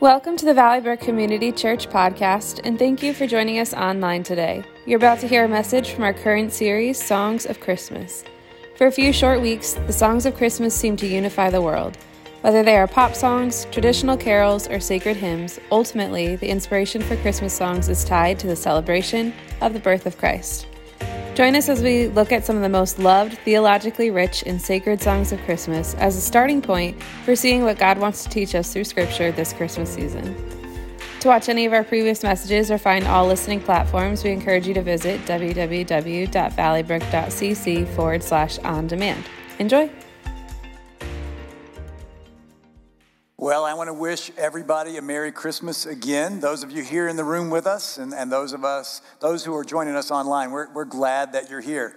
Welcome to the Valley Brook Community Church podcast, and thank you for joining us online today. You're about to hear a message from our current series, Songs of Christmas. For a few short weeks, the songs of Christmas seem to unify the world. Whether they are pop songs, traditional carols, or sacred hymns, ultimately, the inspiration for Christmas songs is tied to the celebration of the birth of Christ. Join us as we look at some of the most loved, theologically rich, and sacred songs of Christmas as a starting point for seeing what God wants to teach us through Scripture this Christmas season. To watch any of our previous messages or find all listening platforms, we encourage you to visit www.valleybrook.cc forward slash on demand. Enjoy! Well, I want to wish everybody a Merry Christmas again. Those of you here in the room with us, and, and those of us, those who are joining us online, we're, we're glad that you're here.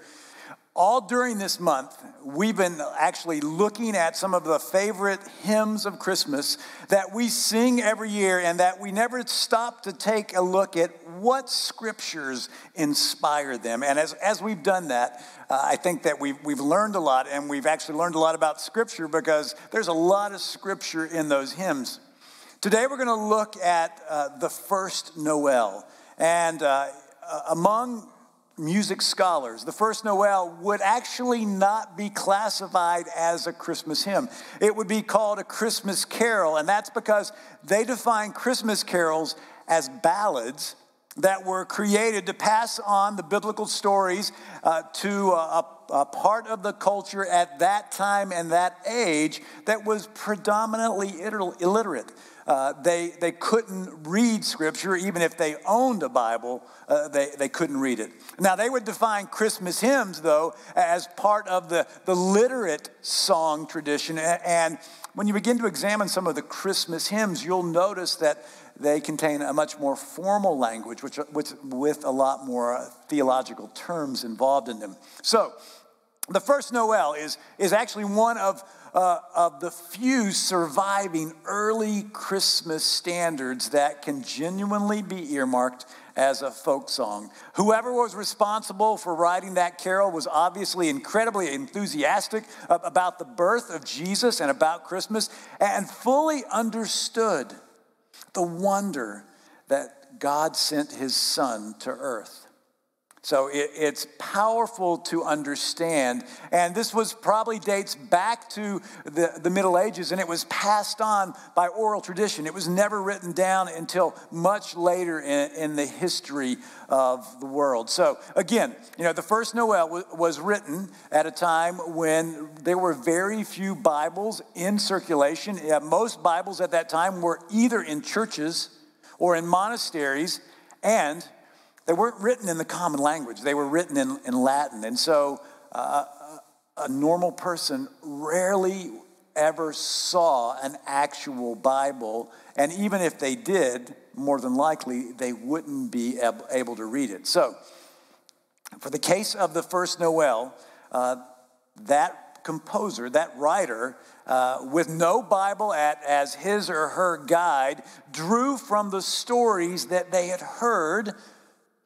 All during this month, we've been actually looking at some of the favorite hymns of Christmas that we sing every year and that we never stop to take a look at what scriptures inspire them. And as, as we've done that, uh, I think that we've, we've learned a lot, and we've actually learned a lot about Scripture because there's a lot of Scripture in those hymns. Today, we're going to look at uh, the first Noel. And uh, among music scholars, the first Noel would actually not be classified as a Christmas hymn. It would be called a Christmas carol, and that's because they define Christmas carols as ballads that were created to pass on the biblical stories uh, to a, a, part of the culture at that time and that age that was predominantly illiterate. Uh, they, they couldn't read scripture, even if they owned a Bible, uh, they, they couldn't read it. Now, they would define Christmas hymns, though, as part of the, the literate song tradition. And when you begin to examine some of the Christmas hymns, you'll notice that they contain a much more formal language, which, which, with a lot more theological terms involved in them. So, the first Noel is, is actually one of, uh, of the few surviving early Christmas standards that can genuinely be earmarked as a folk song. Whoever was responsible for writing that carol was obviously incredibly enthusiastic about the birth of Jesus and about Christmas and fully understood the wonder that God sent his son to earth. So it, it's powerful to understand. And this was probably dates back to the, the Middle Ages, and it was passed on by oral tradition. It was never written down until much later in, in the history of the world. So again, you know, the first Noel w- was written at a time when there were very few Bibles in circulation. Yeah, most Bibles at that time were either in churches or in monasteries, and they weren't written in the common language, they were written in, in Latin. And so uh, a normal person rarely ever saw an actual Bible. And even if they did, more than likely, they wouldn't be able to read it. So, for the case of the first Noel, uh, that composer, that writer, uh, with no Bible at, as his or her guide, drew from the stories that they had heard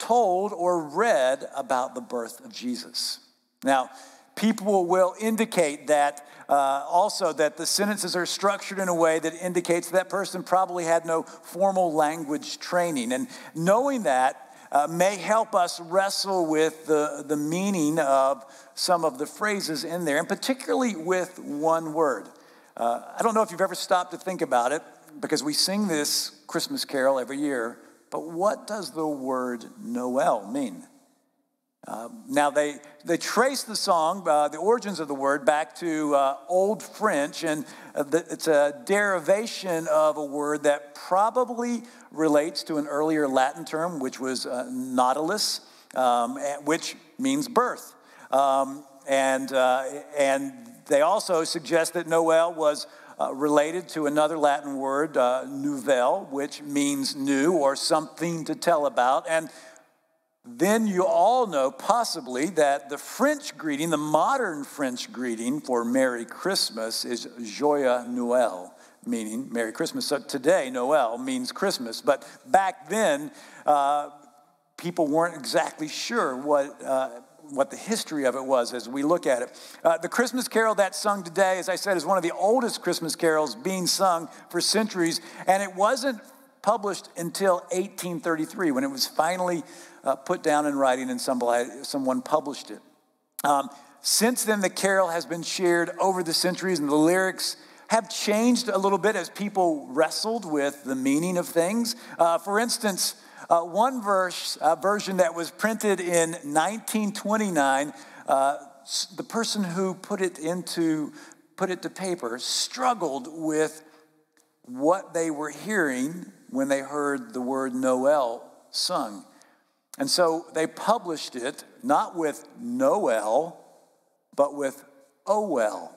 told or read about the birth of Jesus. Now, people will indicate that uh, also that the sentences are structured in a way that indicates that person probably had no formal language training. And knowing that uh, may help us wrestle with the, the meaning of some of the phrases in there, and particularly with one word. Uh, I don't know if you've ever stopped to think about it, because we sing this Christmas carol every year, but what does the word Noel mean? Uh, now, they, they trace the song, uh, the origins of the word, back to uh, Old French, and uh, it's a derivation of a word that probably relates to an earlier Latin term, which was uh, natalis, um, which means birth. Um, and, uh, and they also suggest that Noel was uh, related to another Latin word, uh, nouvelle, which means new or something to tell about. And then you all know possibly that the French greeting, the modern French greeting for Merry Christmas is Joyeux Noël, meaning Merry Christmas. So today, Noel means Christmas. But back then, uh, people weren't exactly sure what, uh, what the history of it was as we look at it. Uh, the Christmas carol that's sung today, as I said, is one of the oldest Christmas carols being sung for centuries, and it wasn't published until 1833 when it was finally uh, put down in writing and somebody, someone published it. Um, since then, the carol has been shared over the centuries, and the lyrics have changed a little bit as people wrestled with the meaning of things. Uh, for instance, uh, one verse, uh, version that was printed in 1929, uh, the person who put it into put it to paper struggled with what they were hearing when they heard the word Noel sung. And so they published it not with Noel, but with oh well.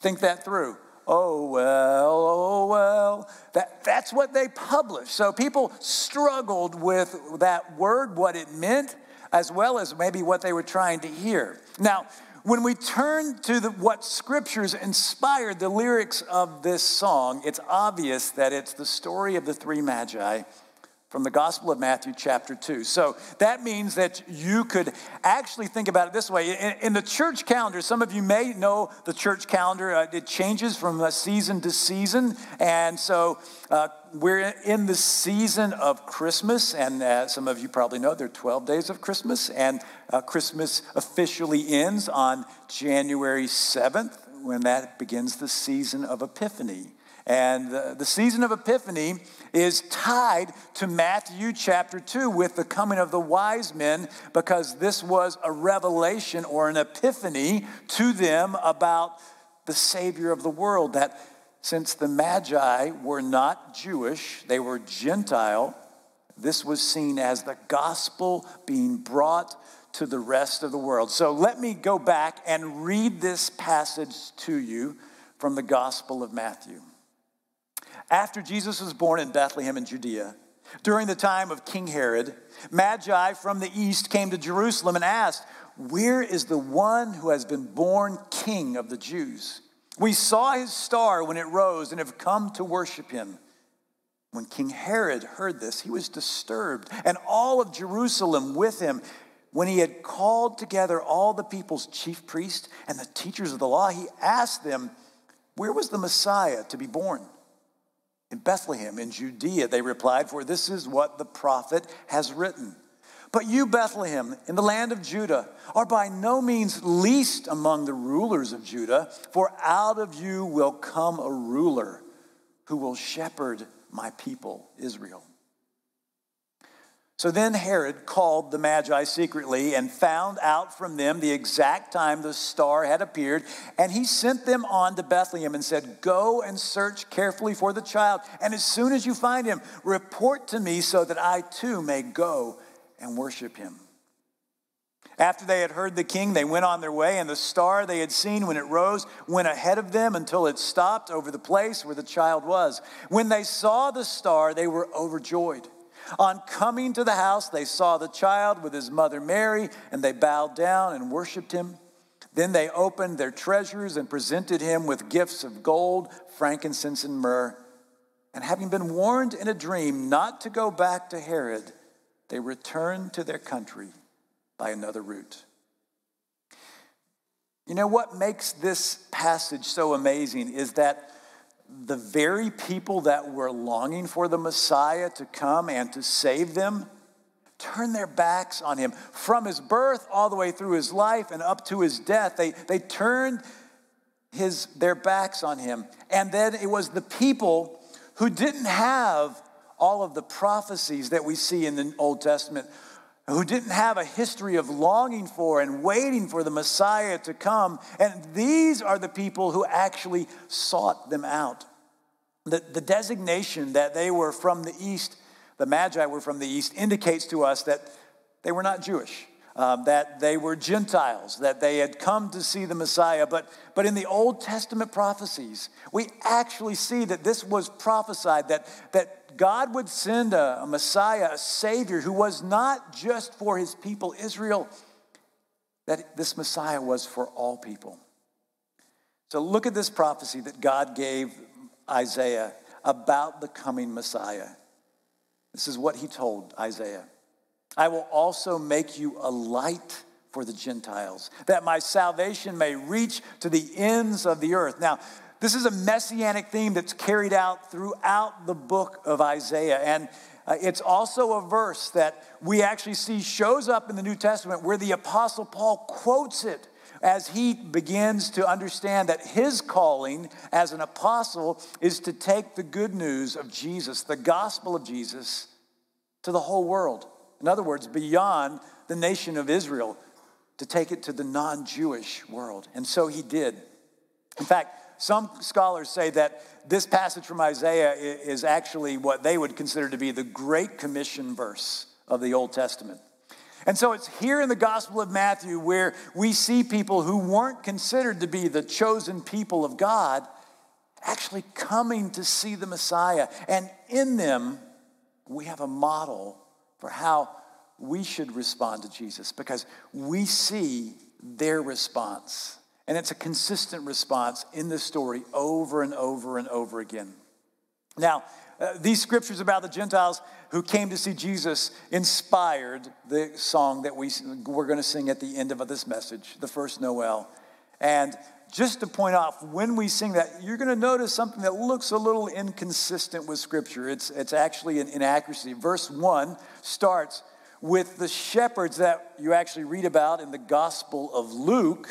Think that through. Oh well, oh well. That, that's what they published. So people struggled with that word, what it meant, as well as maybe what they were trying to hear. Now, when we turn to the, what scriptures inspired the lyrics of this song, it's obvious that it's the story of the three magi from the Gospel of Matthew, chapter 2. So that means that you could actually think about it this way. In, in the church calendar, some of you may know the church calendar, uh, it changes from uh, season to season. And so uh, we're in the season of Christmas, and uh, some of you probably know there are 12 days of Christmas, and uh, Christmas officially ends on January 7th when that begins the season of Epiphany. And the, season of Epiphany is tied to Matthew chapter 2 with the coming of the wise men because this was a revelation or an epiphany to them about the Savior of the world. That since the Magi were not Jewish, they were Gentile, this was seen as the gospel being brought to the rest of the world. So let me go back and read this passage to you from the Gospel of Matthew. After Jesus was born in Bethlehem in Judea, during the time of King Herod, Magi from the east came to Jerusalem and asked, Where is the one who has been born king of the Jews? We saw his star when it rose and have come to worship him. When King Herod heard this, he was disturbed, and all of Jerusalem with him. When he had called together all the people's chief priests and the teachers of the law, he asked them, Where was the Messiah to be born? In Bethlehem, in Judea, they replied, For this is what the prophet has written. But you, Bethlehem, in the land of Judah, are by no means least among the rulers of Judah, for out of you will come a ruler who will shepherd my people, Israel. So then Herod called the Magi secretly and found out from them the exact time the star had appeared. And he sent them on to Bethlehem and said, Go and search carefully for the child. And as soon as you find him, report to me so that I too may go and worship him. After they had heard the king, they went on their way, and the star they had seen when it rose went ahead of them until it stopped over the place where the child was. When they saw the star, they were overjoyed. On coming to the house, they saw the child with his mother Mary, and they bowed down and worshiped him. Then they opened their treasures and presented him with gifts of gold, frankincense, and myrrh. And having been warned in a dream not to go back to Herod, they returned to their country by another route. You know what makes this passage so amazing is that the very people that were longing for the Messiah to come and to save them turn their backs on him. From his birth all the way through his life and up to his death, they, they turned his, their backs on him. And then it was the people who didn't have all of the prophecies that we see in the Old Testament, who didn't have a history of longing for and waiting for the Messiah to come. And these are the people who actually sought them out. The, the designation that they were from the East, the Magi were from the East, indicates to us that they were not Jewish. Um, that they were Gentiles, that they had come to see the Messiah. But, but in the Old Testament prophecies, we actually see that this was prophesied that, that God would send a, a Messiah, a Savior, who was not just for his people Israel, that this Messiah was for all people. So look at this prophecy that God gave Isaiah about the coming Messiah. This is what he told Isaiah I will also make you a light for the Gentiles, that my salvation may reach to the ends of the earth. Now, this is a messianic theme that's carried out throughout the book of Isaiah. And uh, it's also a verse that we actually see shows up in the New Testament where the Apostle Paul quotes it as he begins to understand that his calling as an apostle is to take the good news of Jesus, the gospel of Jesus, to the whole world. In other words, beyond the nation of Israel, to take it to the non Jewish world. And so he did. In fact, some scholars say that this passage from Isaiah is actually what they would consider to be the Great Commission verse of the Old Testament. And so it's here in the Gospel of Matthew where we see people who weren't considered to be the chosen people of God actually coming to see the Messiah. And in them, we have a model for how we should respond to Jesus because we see their response. And it's a consistent response in the story over and over and over again. Now, uh, these scriptures about the Gentiles who came to see Jesus inspired the song that we, we're going to sing at the end of this message, the first Noel. And just to point off, when we sing that, you're going to notice something that looks a little inconsistent with Scripture. It's, it's actually an inaccuracy. Verse 1 starts with the shepherds that you actually read about in the Gospel of Luke.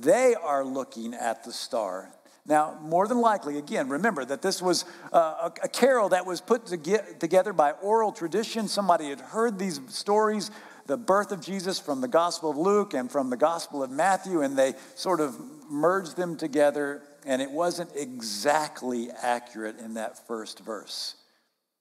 They are looking at the star. Now, more than likely, again, remember that this was uh, a, a, carol that was put to together by oral tradition. Somebody had heard these stories, the birth of Jesus from the Gospel of Luke and from the Gospel of Matthew, and they sort of merged them together, and it wasn't exactly accurate in that first verse.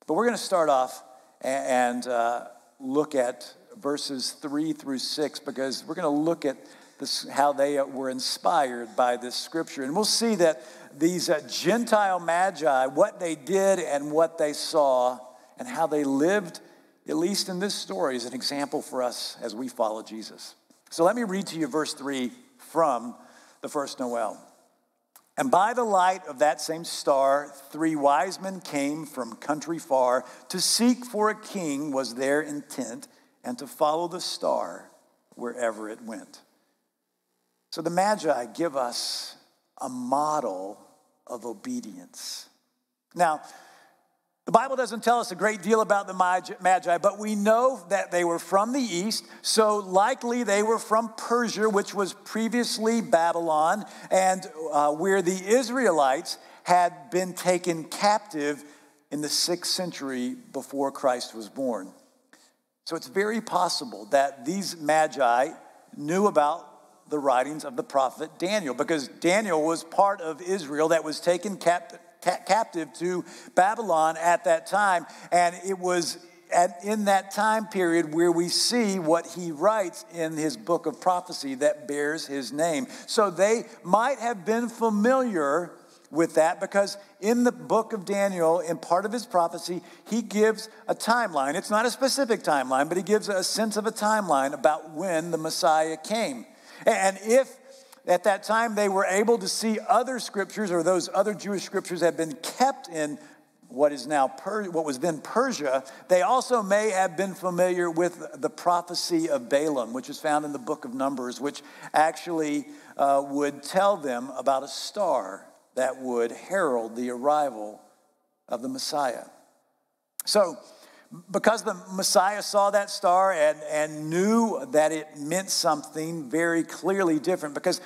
But we're going to start off and uh, look at verses three through six because we're going to look at this, how they were inspired by this scripture. And we'll see that these uh, Gentile magi, what they did and what they saw, and how they lived, at least in this story, is an example for us as we follow Jesus. So let me read to you verse 3 from the first Noel. And by the light of that same star, three wise men came from country far. To seek for a king was their intent, and to follow the star wherever it went. So the Magi give us a model of obedience. Now, the Bible doesn't tell us a great deal about the Magi, but we know that they were from the east, so likely they were from Persia, which was previously Babylon, and uh, where the Israelites had been taken captive in the sixth century before Christ was born. So it's very possible that these Magi knew about the writings of the prophet Daniel because Daniel was part of Israel that was taken cap- ca- captive to Babylon at that time. And it was at, in that time period where we see what he writes in his book of prophecy that bears his name. So they might have been familiar with that because in the book of Daniel, in part of his prophecy, he gives a timeline. It's not a specific timeline, but he gives a sense of a timeline about when the Messiah came. And if at that time they were able to see other scriptures or those other Jewish scriptures had been kept in what is now per- what was then Persia, they also may have been familiar with the prophecy of Balaam, which is found in the book of Numbers, which actually uh, would tell them about a star that would herald the arrival of the Messiah. So, because the Messiah saw that star and, and knew that it meant something very clearly different. Because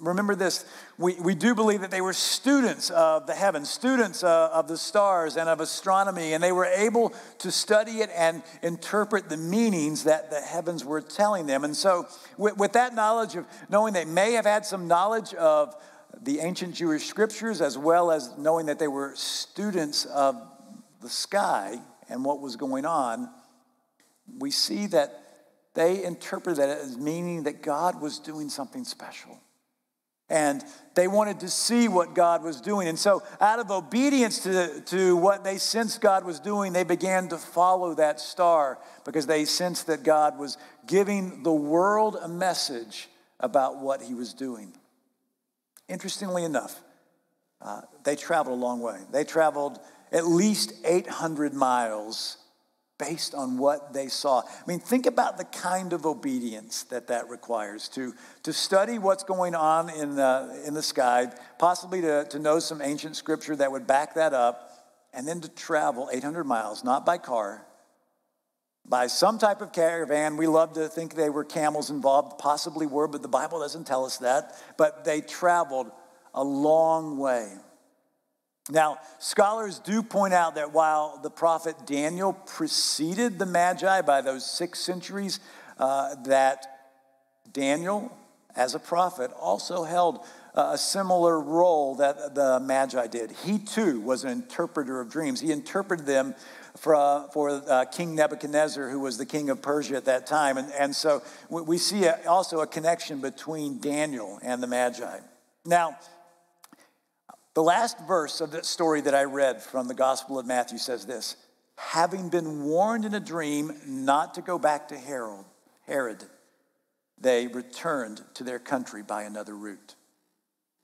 remember this, we, we do believe that they were students of the heavens, students uh, of the stars and of astronomy, and they were able to study it and interpret the meanings that the heavens were telling them. And so, with, with that knowledge of knowing they may have had some knowledge of the ancient Jewish scriptures, as well as knowing that they were students of the sky and what was going on, we see that they interpreted that as meaning that God was doing something special. And they wanted to see what God was doing. And so, out of obedience to, to what they sensed God was doing, they began to follow that star because they sensed that God was giving the world a message about what he was doing. Interestingly enough, uh, they traveled a long way. They traveled at least 800 miles based on what they saw. I mean, think about the kind of obedience that that requires to, to study what's going on in the, in the sky, possibly to, to know some ancient scripture that would back that up, and then to travel 800 miles, not by car, by some type of caravan. We love to think they were camels involved, possibly were, but the Bible doesn't tell us that. But they traveled a long way. Now, scholars do point out that while the prophet Daniel preceded the Magi by those six centuries, uh, that Daniel, as a prophet, also held a similar role that the Magi did. He too was an interpreter of dreams. He interpreted them for, for uh, King Nebuchadnezzar, who was the king of Persia at that time. And, and so we see a, also a connection between Daniel and the Magi. Now, the last verse of that story that I read from the Gospel of Matthew says this Having been warned in a dream not to go back to Herod, Herod, they returned to their country by another route.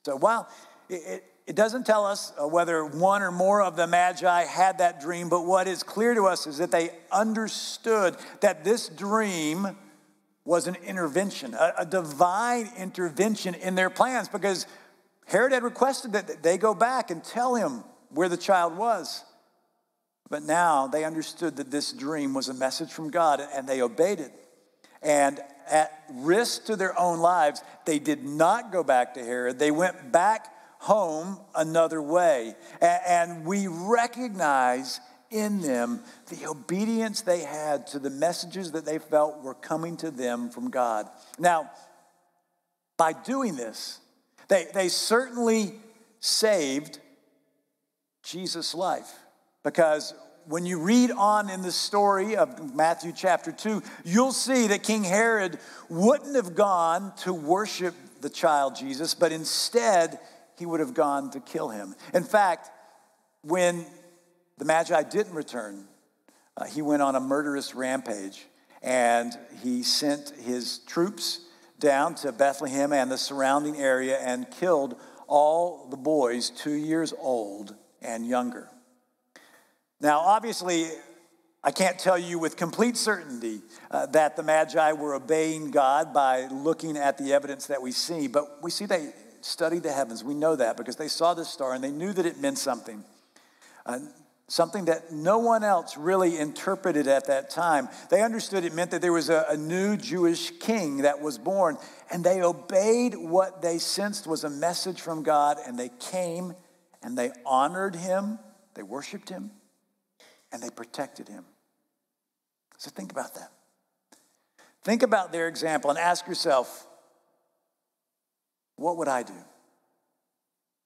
So while it, it doesn't tell us uh, whether one or more of the Magi had that dream, but what is clear to us is that they understood that this dream was an intervention, a, a divine intervention in their plans, because Herod had requested that they go back and tell him where the child was. But now they understood that this dream was a message from God and they obeyed it. And at risk to their own lives, they did not go back to Herod. They went back home another way. And we recognize in them the obedience they had to the messages that they felt were coming to them from God. Now, by doing this, they, they certainly saved Jesus' life because when you read on in the story of Matthew chapter 2, you'll see that King Herod wouldn't have gone to worship the child Jesus, but instead he would have gone to kill him. In fact, when the Magi didn't return, uh, he went on a murderous rampage and he sent his troops down to Bethlehem and the surrounding area and killed all the boys two years old and younger. Now, obviously, I can't tell you with complete certainty uh, that the Magi were obeying God by looking at the evidence that we see, but we see they studied the heavens. We know that because they saw the star and they knew that it meant something. Uh, something that no one else really interpreted at that time. They understood it meant that there was a, a, new Jewish king that was born, and they obeyed what they sensed was a message from God, and they came and they honored him, they worshiped him, and they protected him. So think about that. Think about their example and ask yourself, what would I do?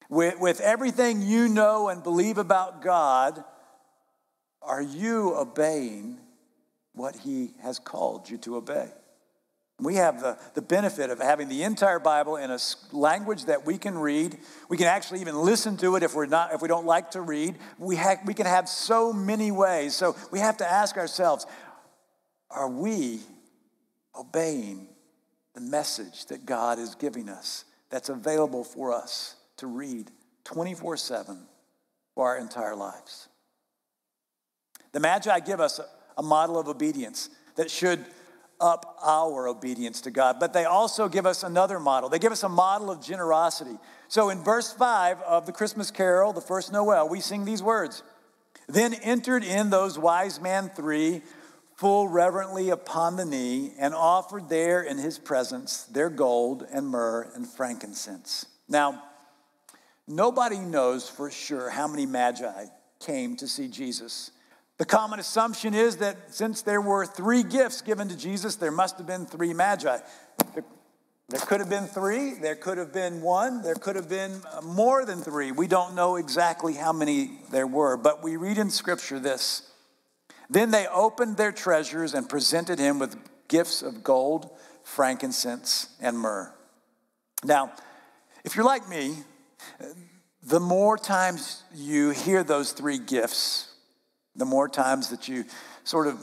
With, with everything you know and believe about God, are you obeying what He has called you to obey? We have the, the benefit of having the entire Bible in a language that we can read. We can actually even listen to it if we're not if we don't like to read. We, ha- we can have so many ways. So we have to ask ourselves, are we obeying the message that God is giving us that's available for us to read 24/7 for our entire lives? The Magi give us a model of obedience that should up our obedience to God, but they also give us another model. They give us a model of generosity. So in verse 5 of the Christmas carol, the first Noel, we sing these words Then entered in those wise men three, full reverently upon the knee, and offered there in his presence their gold and myrrh and frankincense. Now, nobody knows for sure how many magi came to see Jesus. The common assumption is that since there were three gifts given to Jesus, there must have been three magi. There could have been three, there could have been one, there could have been more than three. We don't know exactly how many there were, but we read in Scripture this. Then they opened their treasures and presented him with gifts of gold, frankincense, and myrrh. Now, if you're like me, the more times you hear those three gifts, the more times that you sort of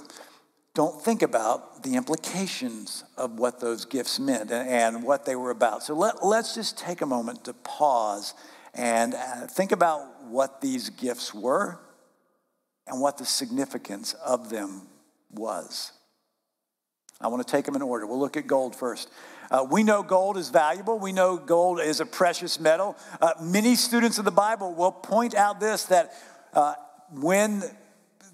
don't think about the implications of what those gifts meant and what they were about. So let, let's just take a moment to pause and uh, think about what these gifts were and what the significance of them was. I want to take them in order. We'll look at gold first. Uh, we know gold is valuable. We know gold is a precious metal. Uh, many students of the Bible will point out this that uh, when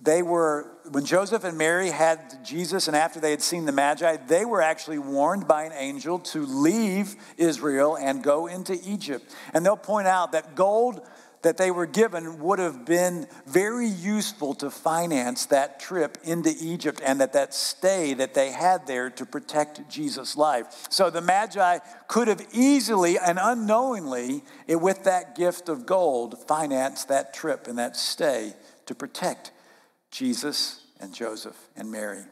they were, when Joseph and Mary had Jesus and after they had seen the Magi, they were actually warned by an angel to leave Israel and go into Egypt. And they'll point out that gold that they were given would have been very useful to finance that trip into Egypt and that that stay that they had there to protect Jesus' life. So the Magi could have easily and unknowingly, with that gift of gold, financed that trip and that stay to protect Jesus and Joseph and Mary.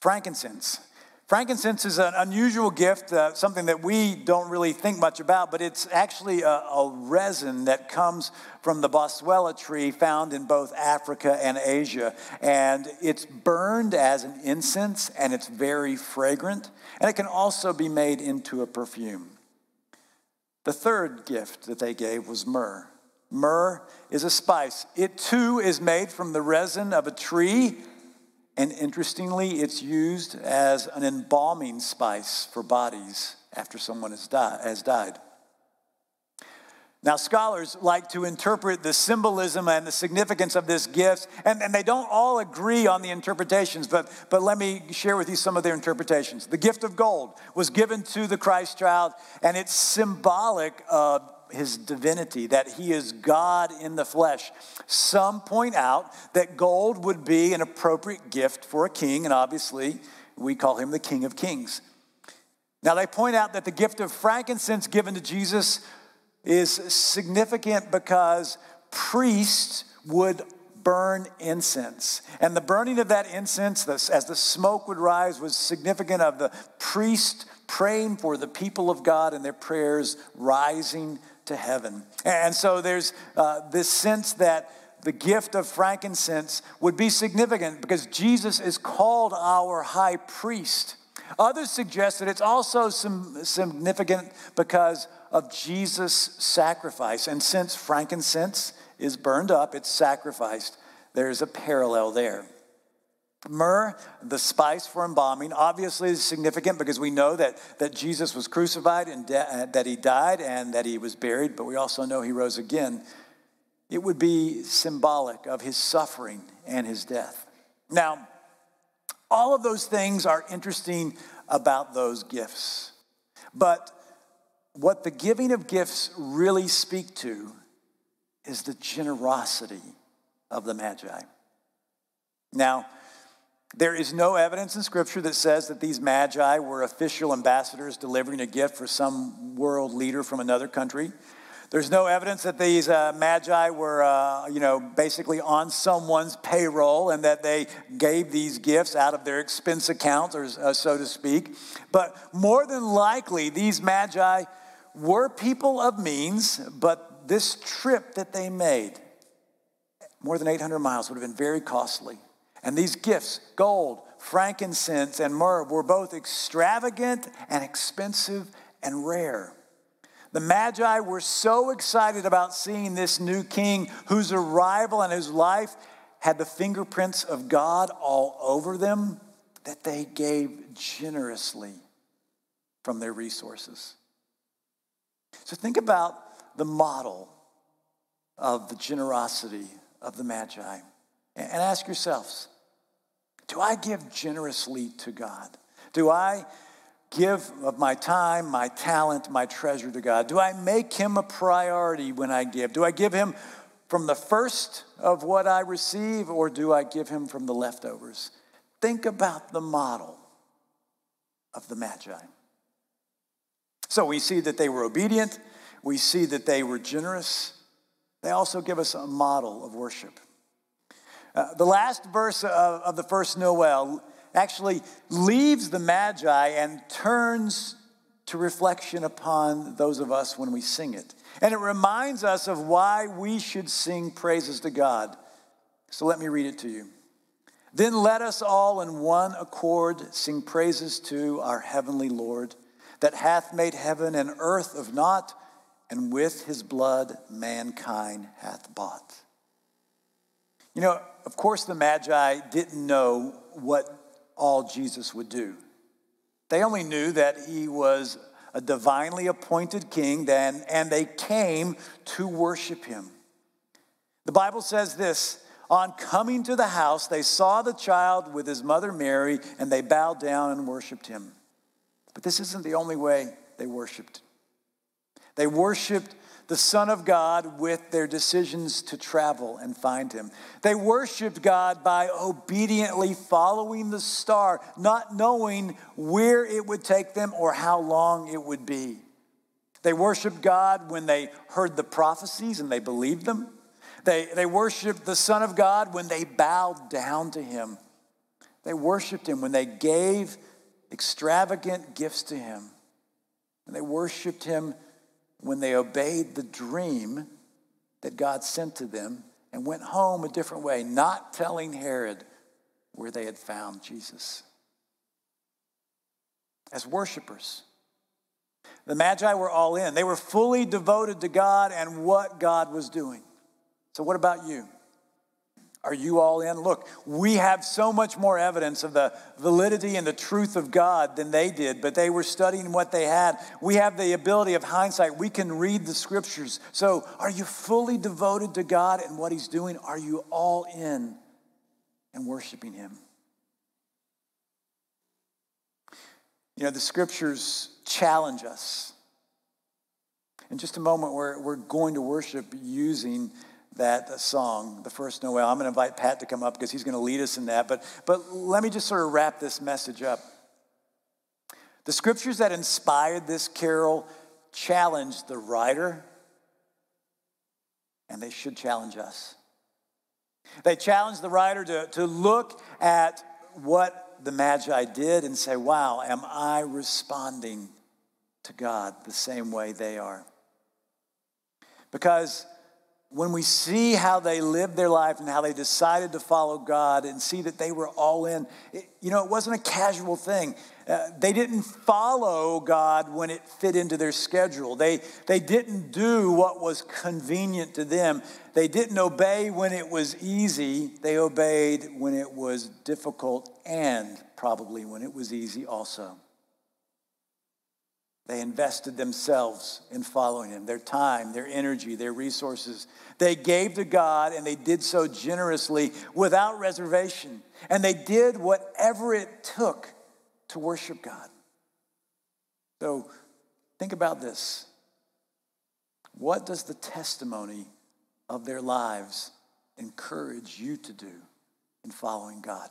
Frankincense. Frankincense is an unusual gift, uh, something that we don't really think much about, but it's actually a, a, resin that comes from the boswellia tree found in both Africa and Asia. And it's burned as an incense and it's very fragrant, and it can also be made into a perfume. The third gift that they gave was myrrh. Myrrh is a spice. It too is made from the resin of a tree and interestingly, it's used as an embalming spice for bodies after someone has, die, has died. Now, scholars like to interpret the symbolism and the significance of this gift, and, and they don't all agree on the interpretations, but, but let me share with you some of their interpretations. The gift of gold was given to the Christ child, and it's symbolic of his divinity, that he is God in the flesh. Some point out that gold would be an appropriate gift for a king, and obviously we call him the King of Kings. Now, they point out that the gift of frankincense given to Jesus is significant because priests would burn incense. And the burning of that incense, as the smoke would rise, was significant of the priest praying for the people of God and their prayers rising to heaven. And so there's uh, this sense that the gift of frankincense would be significant because Jesus is called our high priest. Others suggest that it's also some significant because of Jesus' sacrifice. And since frankincense is burned up, it's sacrificed, there's a parallel there. Myrrh, the spice for embalming, obviously is significant because we know that, that Jesus was crucified and de- uh, that he died and that he was buried, but we also know he rose again. It would be symbolic of his suffering and his death. Now, all of those things are interesting about those gifts. But what the giving of gifts really speak to is the generosity of the Magi. Now, there is no evidence in Scripture that says that these magi were official ambassadors delivering a gift for some world leader from another country. There's no evidence that these uh, magi were, uh, you know, basically on someone's payroll and that they gave these gifts out of their expense account, or uh, so to speak. But more than likely, these magi were people of means, but this trip that they made, more than 800 miles, would have been very costly. And these gifts, gold, frankincense, and myrrh, were both extravagant and expensive and rare. The Magi were so excited about seeing this new king whose arrival and whose life had the fingerprints of God all over them that they gave generously from their resources. So think about the model of the generosity of the Magi and ask yourselves do I give generously to God? Do I give of my time, my talent, my treasure to God? Do I make Him a priority when I give? Do I give Him from the first of what I receive, or do I give Him from the leftovers? Think about the model of the Magi. So we see that they were obedient, we see that they were generous. They also give us a model of worship. Uh, the last verse of, of the first Noel actually leaves the Magi and turns to reflection upon those of us when we sing it. And it reminds us of why we should sing praises to God. So let me read it to you. Then let us all in one accord sing praises to our heavenly Lord, that hath made heaven and earth of naught, and with his blood mankind hath bought. You know, of course, the Magi didn't know what all Jesus would do. They only knew that he was a divinely appointed king, then, and they came to worship him. The Bible says this On coming to the house, they saw the child with his mother Mary, and they bowed down and worshiped him. But this isn't the only way they worshiped. They worshiped the Son of God with their decisions to travel and find him. They worshiped God by obediently following the star, not knowing where it would take them or how long it would be. They worshiped God when they heard the prophecies and they believed them. They, they worshiped the Son of God when they bowed down to him. They worshiped him when they gave extravagant gifts to him. And they worshiped him when they obeyed the dream that God sent to them and went home a different way, not telling Herod where they had found Jesus. As worshipers, the Magi were all in. They were fully devoted to God and what God was doing. So, what about you? Are you all in? Look, we have so much more evidence of the validity and the truth of God than they did, but they were studying what they had. We have the ability of hindsight. We can read the scriptures. So, are you fully devoted to God and what He's doing? Are you all in and worshiping Him? You know, the scriptures challenge us. In just a moment, we're, we're going to worship using that song, the first Noel. I'm going to invite Pat to come up because he's going to lead us in that. But, but let me just sort of wrap this message up. The scriptures that inspired this carol challenged the writer, and they should challenge us. They challenged the writer to, to look at what the Magi did and say, wow, am I responding to God the same way they are? Because when we see how they lived their life and how they decided to follow God and see that they were all in, it, you know, it wasn't a casual thing. Uh, they didn't follow God when it fit into their schedule. They, they didn't do what was convenient to them. They didn't obey when it was easy. They obeyed when it was difficult and probably when it was easy also. They invested themselves in following him, their time, their energy, their resources. They gave to God and they did so generously without reservation. And they did whatever it took to worship God. So think about this. What does the testimony of their lives encourage you to do in following God?